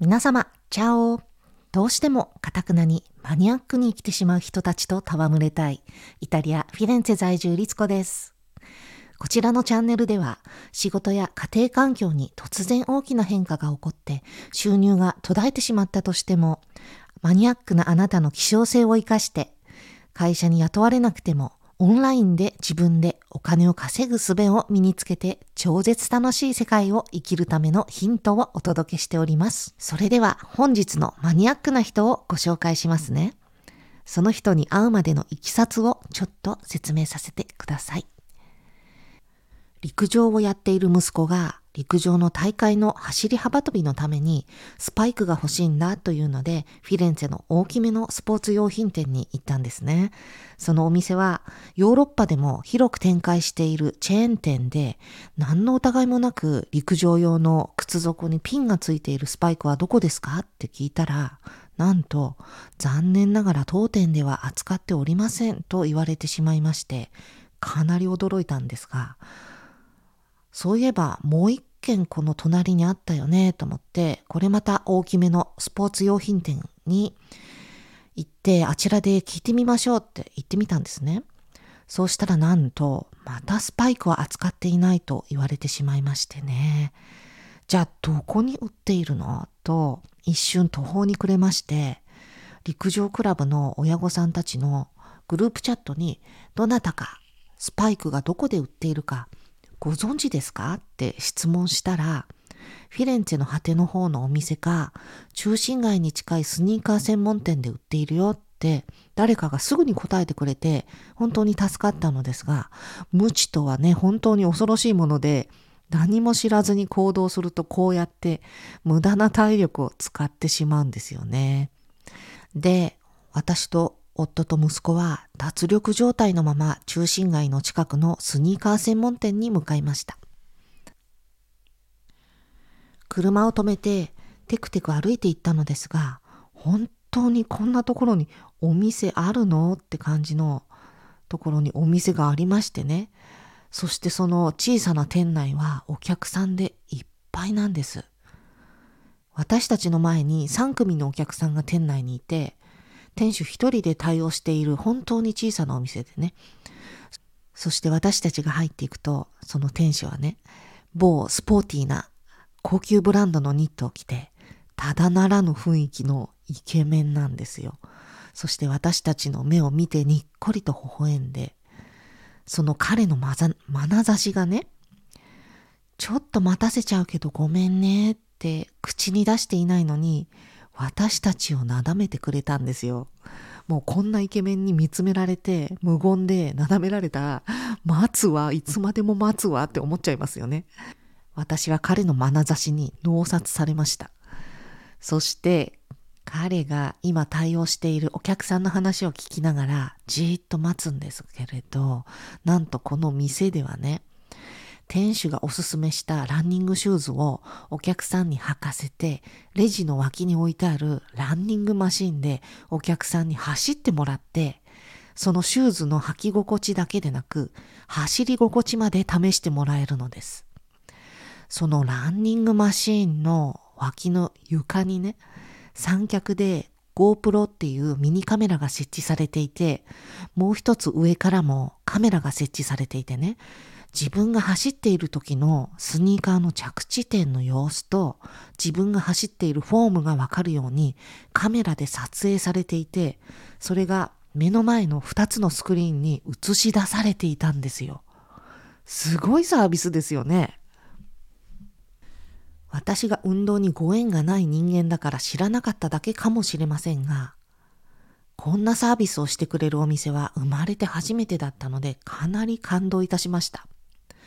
皆様、チャオどうしてもカタクナにマニアックに生きてしまう人たちと戯れたい、イタリア・フィレンツェ在住リツコです。こちらのチャンネルでは、仕事や家庭環境に突然大きな変化が起こって収入が途絶えてしまったとしても、マニアックなあなたの希少性を活かして、会社に雇われなくてもオンラインで自分でお金を稼ぐ術を身につけて超絶楽しい世界を生きるためのヒントをお届けしております。それでは本日のマニアックな人をご紹介しますね。その人に会うまでのいきさつをちょっと説明させてください。陸上をやっている息子が陸上の大会の走り幅跳びのためにスパイクが欲しいんだというのでフィレンツェの大きめのスポーツ用品店に行ったんですね。そのお店はヨーロッパでも広く展開しているチェーン店で何の疑いもなく陸上用の靴底にピンがついているスパイクはどこですかって聞いたらなんと残念ながら当店では扱っておりませんと言われてしまいましてかなり驚いたんですがそういえばもう一軒この隣にあったよねと思って、これまた大きめのスポーツ用品店に行って、あちらで聞いてみましょうって言ってみたんですね。そうしたらなんと、またスパイクは扱っていないと言われてしまいましてね。じゃあどこに売っているの？と一瞬途方に暮れまして、陸上クラブの親御さんたちのグループチャットにどなたかスパイクがどこで売っているかご存知ですか？って質問したら、フィレンツェの果ての方のお店か、中心街に近いスニーカー専門店で売っているよって誰かがすぐに答えてくれて本当に助かったのですが、無知とはね、本当に恐ろしいもので、何も知らずに行動するとこうやって無駄な体力を使ってしまうんですよね。で、私と夫と息子は脱力状態のまま中心街の近くのスニーカー専門店に向かいました。車を止めてテクテク歩いて行ったのですが、本当にこんなところにお店あるのって感じのところにお店がありましてね。そしてその小さな店内はお客さんでいっぱいなんです。私たちの前に3組のお客さんが店内にいて、店主一人で対応している本当に小さなお店でね。そして私たちが入っていくと、その店主はね、某スポーティーな高級ブランドのニットを着て、ただならぬ雰囲気のイケメンなんですよ。そして私たちの目を見てにっこりと微笑んで、その彼のまざ、眼差しがね、ちょっと待たせちゃうけどごめんねって口に出していないのに、私たちをなだめてくれたんですよ。もうこんなイケメンに見つめられて、無言でなだめられた、待つわ、いつまでも待つわって思っちゃいますよね。私は彼の眼差しに脳殺されました。そして、彼が今対応しているお客さんの話を聞きながらじーっと待つんですけれど、なんとこの店ではね、店主がおすすめしたランニングシューズをお客さんに履かせて、レジの脇に置いてあるランニングマシンでお客さんに走ってもらって、そのシューズの履き心地だけでなく、走り心地まで試してもらえるのです。そのランニングマシーンの脇の床にね、三脚で GoPro っていうミニカメラが設置されていて、もう一つ上からもカメラが設置されていてね、自分が走っている時のスニーカーの着地点の様子と自分が走っているフォームがわかるようにカメラで撮影されていて、それが目の前の2つのスクリーンに映し出されていたんですよ。すごいサービスですよね。私が運動にご縁がない人間だから知らなかっただけかもしれませんが、こんなサービスをしてくれるお店は生まれて初めてだったのでかなり感動いたしました。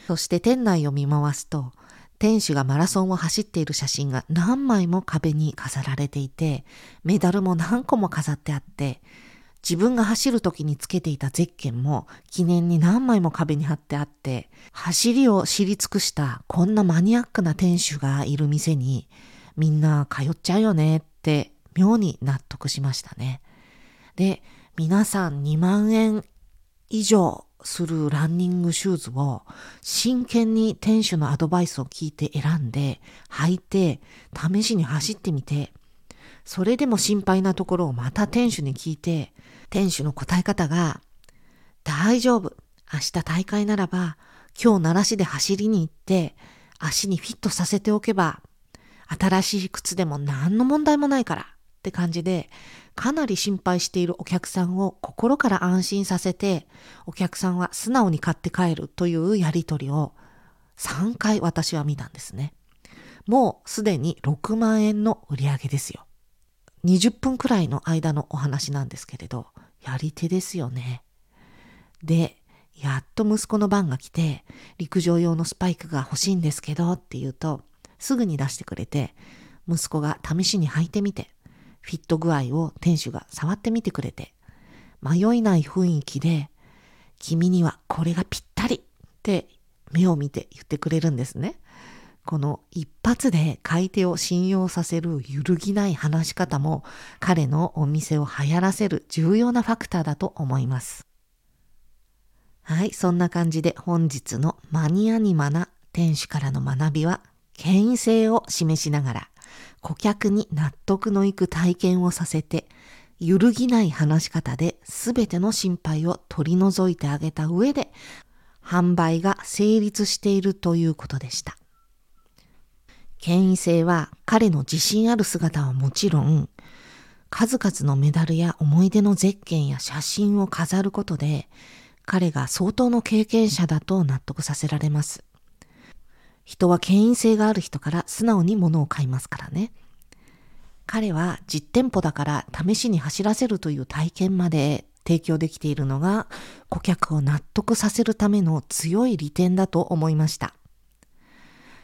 そして店内を見回すと、店主がマラソンを走っている写真が何枚も壁に飾られていて、メダルも何個も飾ってあって、自分が走る時につけていたゼッケンも記念に何枚も壁に貼ってあって、走りを知り尽くしたこんなマニアックな店主がいる店にみんな通っちゃうよねって妙に納得しましたね。で、皆さん2万円以上するランニングシューズを真剣に店主のアドバイスを聞いて選んで履いて試しに走ってみてそれでも心配なところをまた店主に聞いて店主の答え方が大丈夫明日大会ならば今日奈良市で走りに行って足にフィットさせておけば新しい靴でも何の問題もないからって感じでかなり心配しているお客さんを心から安心させてお客さんは素直に買って帰るというやりとりを3回私は見たんですね。もうすでに6万円の売り上げですよ。20分くらいの間のお話なんですけれど、やり手ですよね。で、やっと息子の番が来て、陸上用のスパイクが欲しいんですけどって言うと、すぐに出してくれて、息子が試しに履いてみて、フィット具合を店主が触ってみてくれて、迷いない雰囲気で、君にはこれがぴったりって目を見て言ってくれるんですね。この一発で買い手を信用させる揺るぎない話し方も彼のお店を流行らせる重要なファクターだと思います。はい、そんな感じで本日のマニアニマな店主からの学びは権威性を示しながら顧客に納得のいく体験をさせて揺るぎない話し方で全ての心配を取り除いてあげた上で販売が成立しているということでした。権威性は彼の自信ある姿はもちろん数々のメダルや思い出のゼッケンや写真を飾ることで彼が相当の経験者だと納得させられます。人は権威性がある人から素直に物を買いますからね。彼は実店舗だから試しに走らせるという体験まで提供できているのが顧客を納得させるための強い利点だと思いました。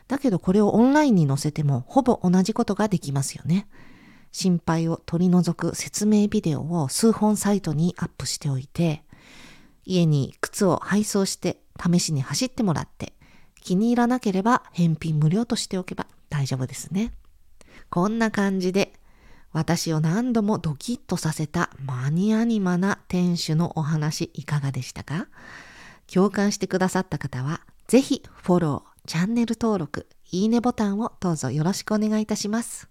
だけどこれをオンラインに載せてもほぼ同じことができますよね。心配を取り除く説明ビデオを数本サイトにアップしておいて、家に靴を配送して試しに走ってもらって、気に入らなければ返品無料としておけば大丈夫ですね。こんな感じで私を何度もドキッとさせたマニアニマな店主のお話いかがでしたか？共感してくださった方はぜひフォロー、チャンネル登録、いいねボタンをどうぞよろしくお願いいたします。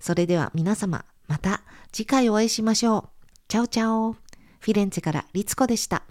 それでは皆様また次回お会いしましょう。チャオチャオ。フィレンツェからリツコでした。